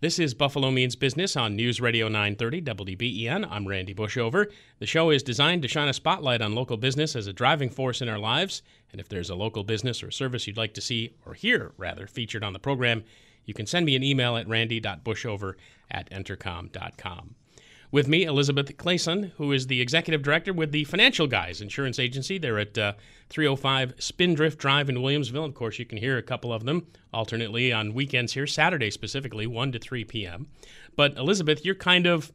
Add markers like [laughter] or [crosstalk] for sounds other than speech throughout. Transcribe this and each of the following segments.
This is Buffalo Means Business on News Radio 930 WBEN. I'm Randy Bushover. The show is designed to shine a spotlight on local business as a driving force in our lives. And if there's a local business or service you'd like to see, or hear rather, featured on the program, you can send me an email at randy.bushover at entercom.com. With me, Elizabeth Clayson, who is the executive director with the Financial Guys Insurance Agency. They're at uh, 305 Spindrift Drive in Williamsville. Of course, you can hear a couple of them alternately on weekends here, Saturday specifically, 1 to 3 p.m. But Elizabeth, you're kind of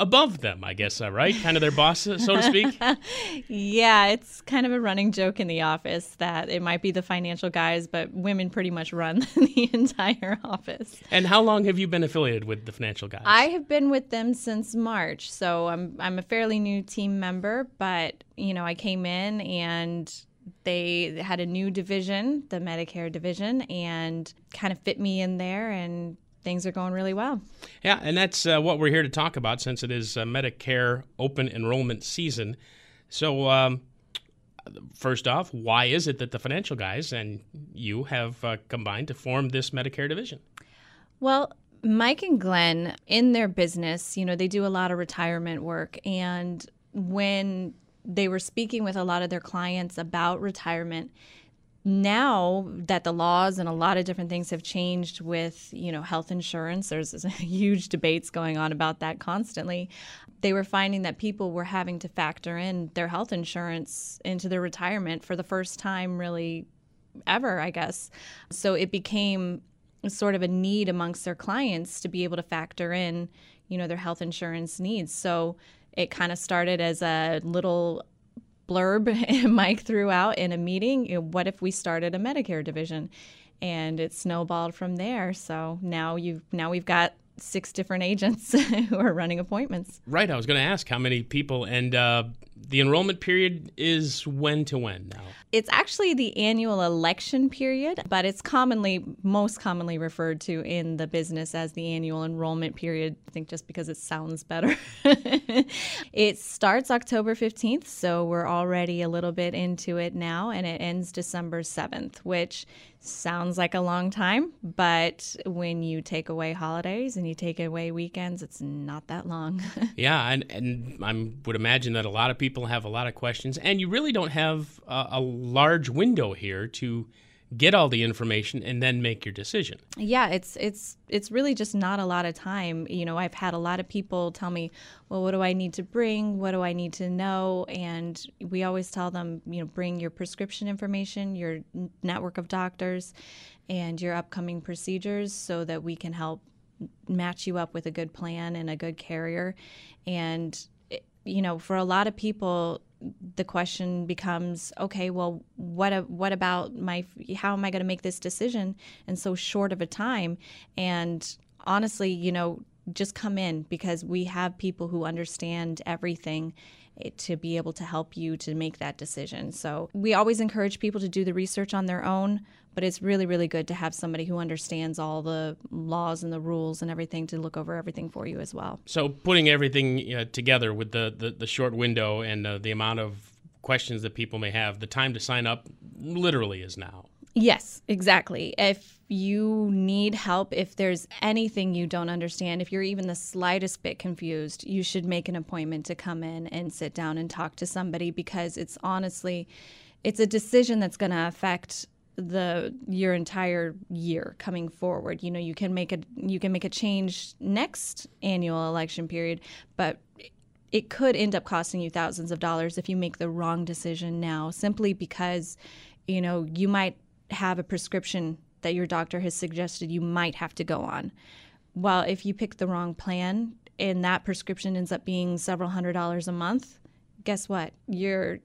above them, I guess, uh, right? Kind of their boss, so to speak. [laughs] yeah, it's kind of a running joke in the office that it might be the financial guys, but women pretty much run [laughs] the entire office. And how long have you been affiliated with the financial guys? I have been with them since March, so I'm I'm a fairly new team member, but you know, I came in and they had a new division, the Medicare division, and kind of fit me in there and things are going really well. Yeah, and that's uh, what we're here to talk about since it is uh, Medicare open enrollment season. So, um, first off, why is it that the financial guys and you have uh, combined to form this Medicare division? Well, Mike and Glenn, in their business, you know, they do a lot of retirement work. And when they were speaking with a lot of their clients about retirement, now that the laws and a lot of different things have changed with you know health insurance there's [laughs] huge debates going on about that constantly. They were finding that people were having to factor in their health insurance into their retirement for the first time really ever i guess. So it became sort of a need amongst their clients to be able to factor in you know their health insurance needs. So it kind of started as a little blurb Mike threw out in a meeting. You know, what if we started a Medicare division? And it snowballed from there. So now you've now we've got six different agents [laughs] who are running appointments. Right. I was going to ask how many people, and uh, the enrollment period is when to when now? It's actually the annual election period, but it's commonly, most commonly referred to in the business as the annual enrollment period. I think just because it sounds better. [laughs] it starts October 15th, so we're already a little bit into it now, and it ends December 7th, which sounds like a long time, but when you take away holidays and you take away weekends, it's not that long. [laughs] yeah, and, and I would imagine that a lot of people have a lot of questions, and you really don't have a, a large window here to get all the information and then make your decision. Yeah, it's it's it's really just not a lot of time. You know, I've had a lot of people tell me, "Well, what do I need to bring? What do I need to know?" And we always tell them, you know, bring your prescription information, your network of doctors, and your upcoming procedures so that we can help match you up with a good plan and a good carrier. And you know, for a lot of people, the question becomes, okay, well, what a, what about my? How am I going to make this decision in so short of a time? And honestly, you know, just come in because we have people who understand everything to be able to help you to make that decision. So we always encourage people to do the research on their own, but it's really, really good to have somebody who understands all the laws and the rules and everything to look over everything for you as well. So putting everything uh, together with the, the, the, short window and uh, the amount of questions that people may have, the time to sign up literally is now. Yes, exactly. If you need help, if there's anything you don't understand, if you're even the slightest bit confused, you should make an appointment to come in and sit down and talk to somebody because it's honestly it's a decision that's going to affect the your entire year coming forward. You know, you can make a you can make a change next annual election period, but it could end up costing you thousands of dollars if you make the wrong decision now simply because you know, you might have a prescription that your doctor has suggested you might have to go on. Well, if you pick the wrong plan and that prescription ends up being several hundred dollars a month, guess what? You're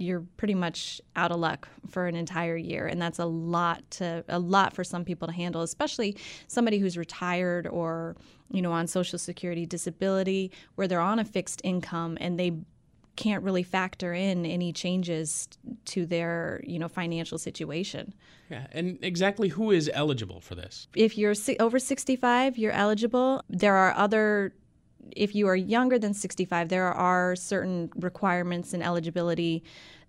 you're pretty much out of luck for an entire year and that's a lot to a lot for some people to handle especially somebody who's retired or you know on social security disability where they're on a fixed income and they can't really factor in any changes to their you know financial situation. Yeah, and exactly who is eligible for this? If you're over 65, you're eligible. There are other if you are younger than 65, there are certain requirements and eligibility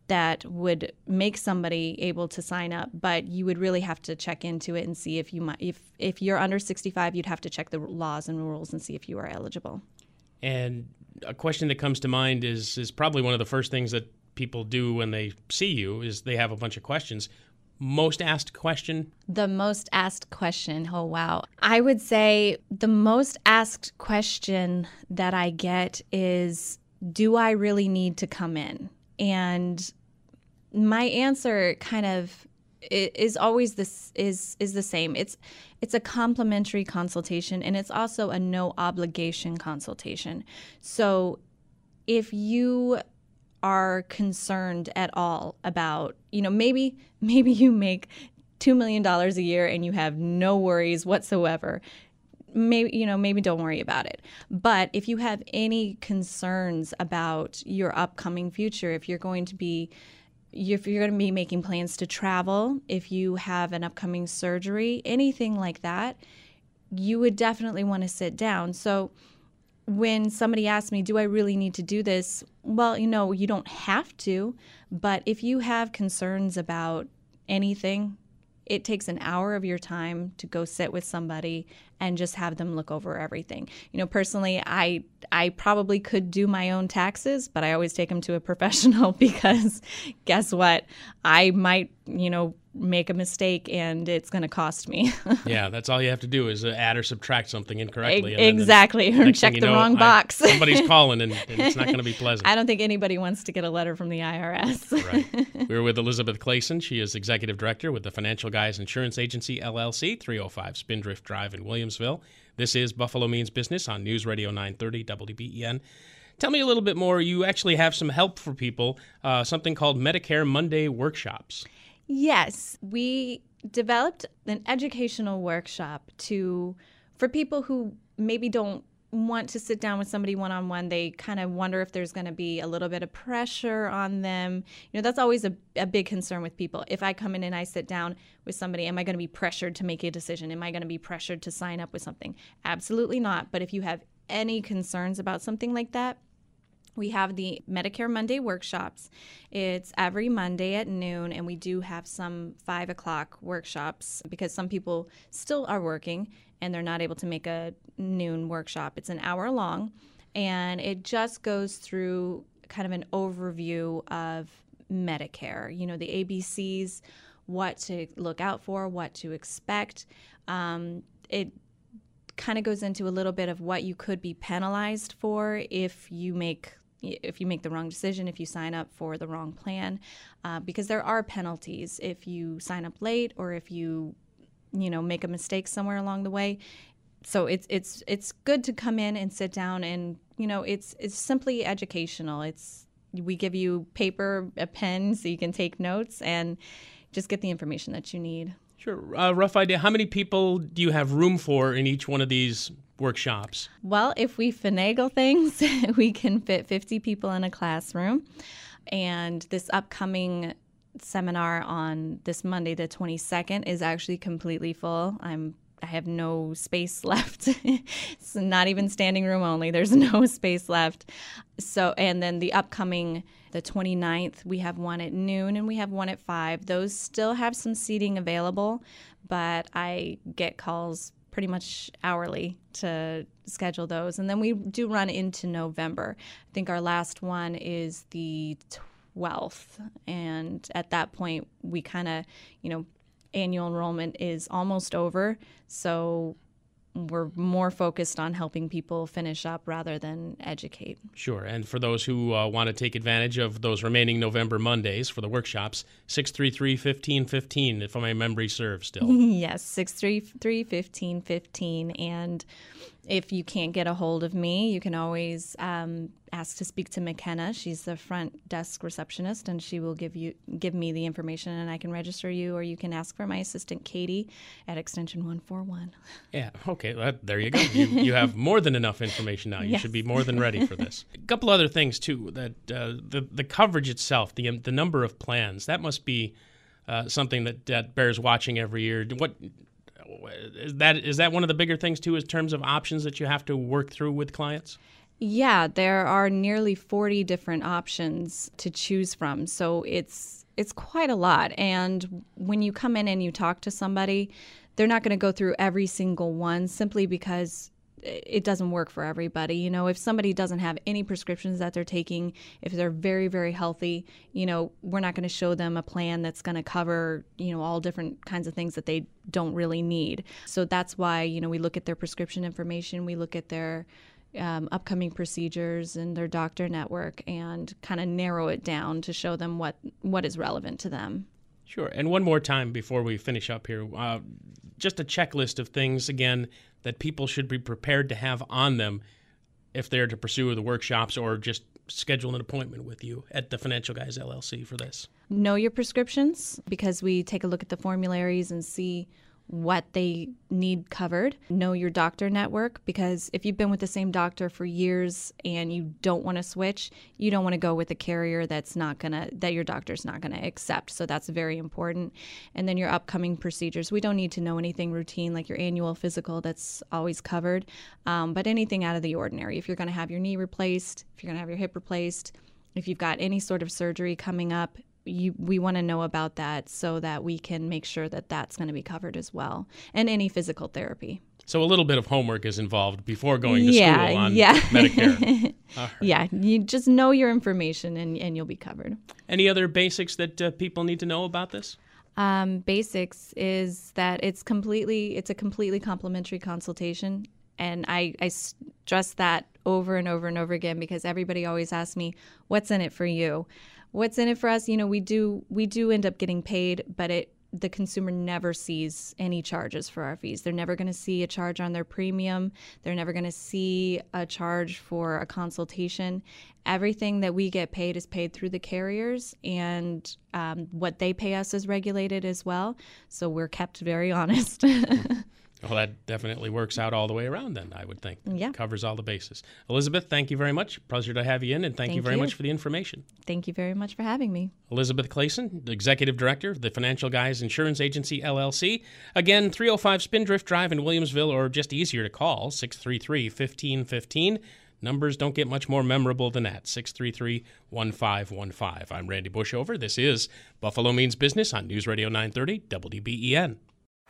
that would make somebody able to sign up, but you would really have to check into it and see if you might if if you're under 65, you'd have to check the laws and rules and see if you are eligible. And a question that comes to mind is is probably one of the first things that people do when they see you is they have a bunch of questions. Most asked question? The most asked question. Oh, wow. I would say the most asked question that I get is Do I really need to come in? And my answer kind of is always this is is the same. It's it's a complimentary consultation and it's also a no obligation consultation. So if you are concerned at all about, you know, maybe [laughs] maybe you make 2 million dollars a year and you have no worries whatsoever. Maybe you know, maybe don't worry about it. But if you have any concerns about your upcoming future, if you're going to be if you're going to be making plans to travel, if you have an upcoming surgery, anything like that, you would definitely want to sit down. So when somebody asks me, Do I really need to do this? Well, you know, you don't have to, but if you have concerns about anything, it takes an hour of your time to go sit with somebody and just have them look over everything. You know, personally, I I probably could do my own taxes, but I always take them to a [laughs] professional because guess what? I might, you know, make a mistake and it's going to cost me. [laughs] yeah, that's all you have to do is add or subtract something incorrectly. exactly, or check the know, wrong box. [laughs] Somebody's calling and, and it's not going to be pleasant. I don't think anybody wants to get a letter from the IRS. right. [laughs] We're with Elizabeth Clayson. She is executive director with the Financial Guys Insurance Agency LLC, 305 Spindrift Drive in Williamsville. This is Buffalo Means Business on News Radio 930 WBEN. Tell me a little bit more. You actually have some help for people, uh, something called Medicare Monday workshops. Yes, we developed an educational workshop to for people who maybe don't want to sit down with somebody one on one. They kind of wonder if there's going to be a little bit of pressure on them. You know, that's always a, a big concern with people. If I come in and I sit down with somebody, am I going to be pressured to make a decision? Am I going to be pressured to sign up with something? Absolutely not. But if you have any concerns about something like that, we have the Medicare Monday workshops. It's every Monday at noon, and we do have some five o'clock workshops because some people still are working and they're not able to make a noon workshop. It's an hour long, and it just goes through kind of an overview of Medicare, you know, the ABCs, what to look out for, what to expect. Um, it kind of goes into a little bit of what you could be penalized for if you make if you make the wrong decision, if you sign up for the wrong plan, uh, because there are penalties if you sign up late or if you, you know, make a mistake somewhere along the way. So it's it's it's good to come in and sit down and you know it's it's simply educational. It's we give you paper, a pen, so you can take notes and just get the information that you need. Sure. Uh, rough idea. How many people do you have room for in each one of these workshops? Well, if we finagle things, [laughs] we can fit 50 people in a classroom. And this upcoming seminar on this Monday, the 22nd, is actually completely full. I'm I have no space [laughs] left. it's not even standing room only. There's [laughs] no space left. So, and then the upcoming, the 29th, we have one at noon and we have one at 5. Those still have some seating available, but I get calls pretty much hourly to schedule those. And then we do run into November. I think our last one is the 12th. And at that point, we kind of, you know, annual enrollment is almost over. So we're more focused on helping people finish up rather than educate. Sure. And for those who uh, want to take advantage of those remaining November Mondays for the workshops, 633 1515, if my memory serves still. [laughs] yes, 633 1515. And if you can't get a hold of me, you can always um, ask to speak to McKenna. She's the front desk receptionist, and she will give you give me the information, and I can register you, or you can ask for my assistant Katie at extension one four one. [laughs] Yeah. Okay. Well, there you go. You, you have more than enough information now. You yes. should be more than ready for this. A [laughs] couple other things too. That uh, the the coverage itself, the the number of plans, that must be uh, something that that bears watching every year. What is that is that one of the bigger things too in terms of options that you have to work through with clients? Yeah, there are nearly 40 different options to choose from. So it's it's quite a lot. And when you come in and you talk to somebody, they're not going to go through every single one simply because it doesn't work for everybody. You know, if somebody doesn't have any prescriptions that they're taking, if they're very, very healthy, you know, we're not going to show them a plan that's going to cover, you know, all different kinds of things that they don't really need. So that's why, you know, we look at their prescription information, we look at their um, upcoming procedures and their doctor network and kind of narrow it down to show them what, what is relevant to them. Sure. And one more time before we finish up here, uh, just a checklist of things again that people should be prepared to have on them if they're to pursue the workshops or just schedule an appointment with you at the Financial Guys LLC for this. Know your prescriptions because we take a look at the formularies and see what they need covered. Know your doctor network because if you've been with the same doctor for years and you don't want to switch, you don't want to go with a carrier that's not going to that your doctor's not going to accept. So that's very important. And then your upcoming procedures. We don't need to know anything routine like your annual physical that's always covered, um, but anything out of the ordinary. If you're going to have your knee replaced, if you're going to have your hip replaced, if you've got any sort of surgery coming up, you, we want to know about that so that we can make sure that that's going to be covered as well, and any physical therapy. So a little bit of homework is involved before going to yeah, school on yeah. Medicare. [laughs] Right. Yeah, you just know your information and, and you'll be covered. Any other basics that uh, people need to know about this? Um, basics is that it's completely it's a completely complimentary consultation, and I, I stress that over and over and over again because everybody always asks me, "What's in it for you?" What's in it for us you know we do we do end up getting paid but it the consumer never sees any charges for our fees. They're never going to see a charge on their premium. They're never going to see a charge for a consultation. Everything that we get paid is paid through the carriers, and um, what they pay us is regulated as well. So we're kept very [laughs] honest. Well, that definitely works out all the way around then, I would think. Yeah. Covers all the bases. Elizabeth, thank you very much. Pleasure to have you in, and thank, thank you very you. much for the information. Thank you very much for having me. Elizabeth Clayson, Executive Director of the Financial Guys Insurance Agency, LLC. Again, 305 Spindrift Drive in Williamsville, or just easier to call, 633 1515. Numbers don't get much more memorable than that. 633 1515. I'm Randy Bushover. This is Buffalo Means Business on News Radio 930 WBEN.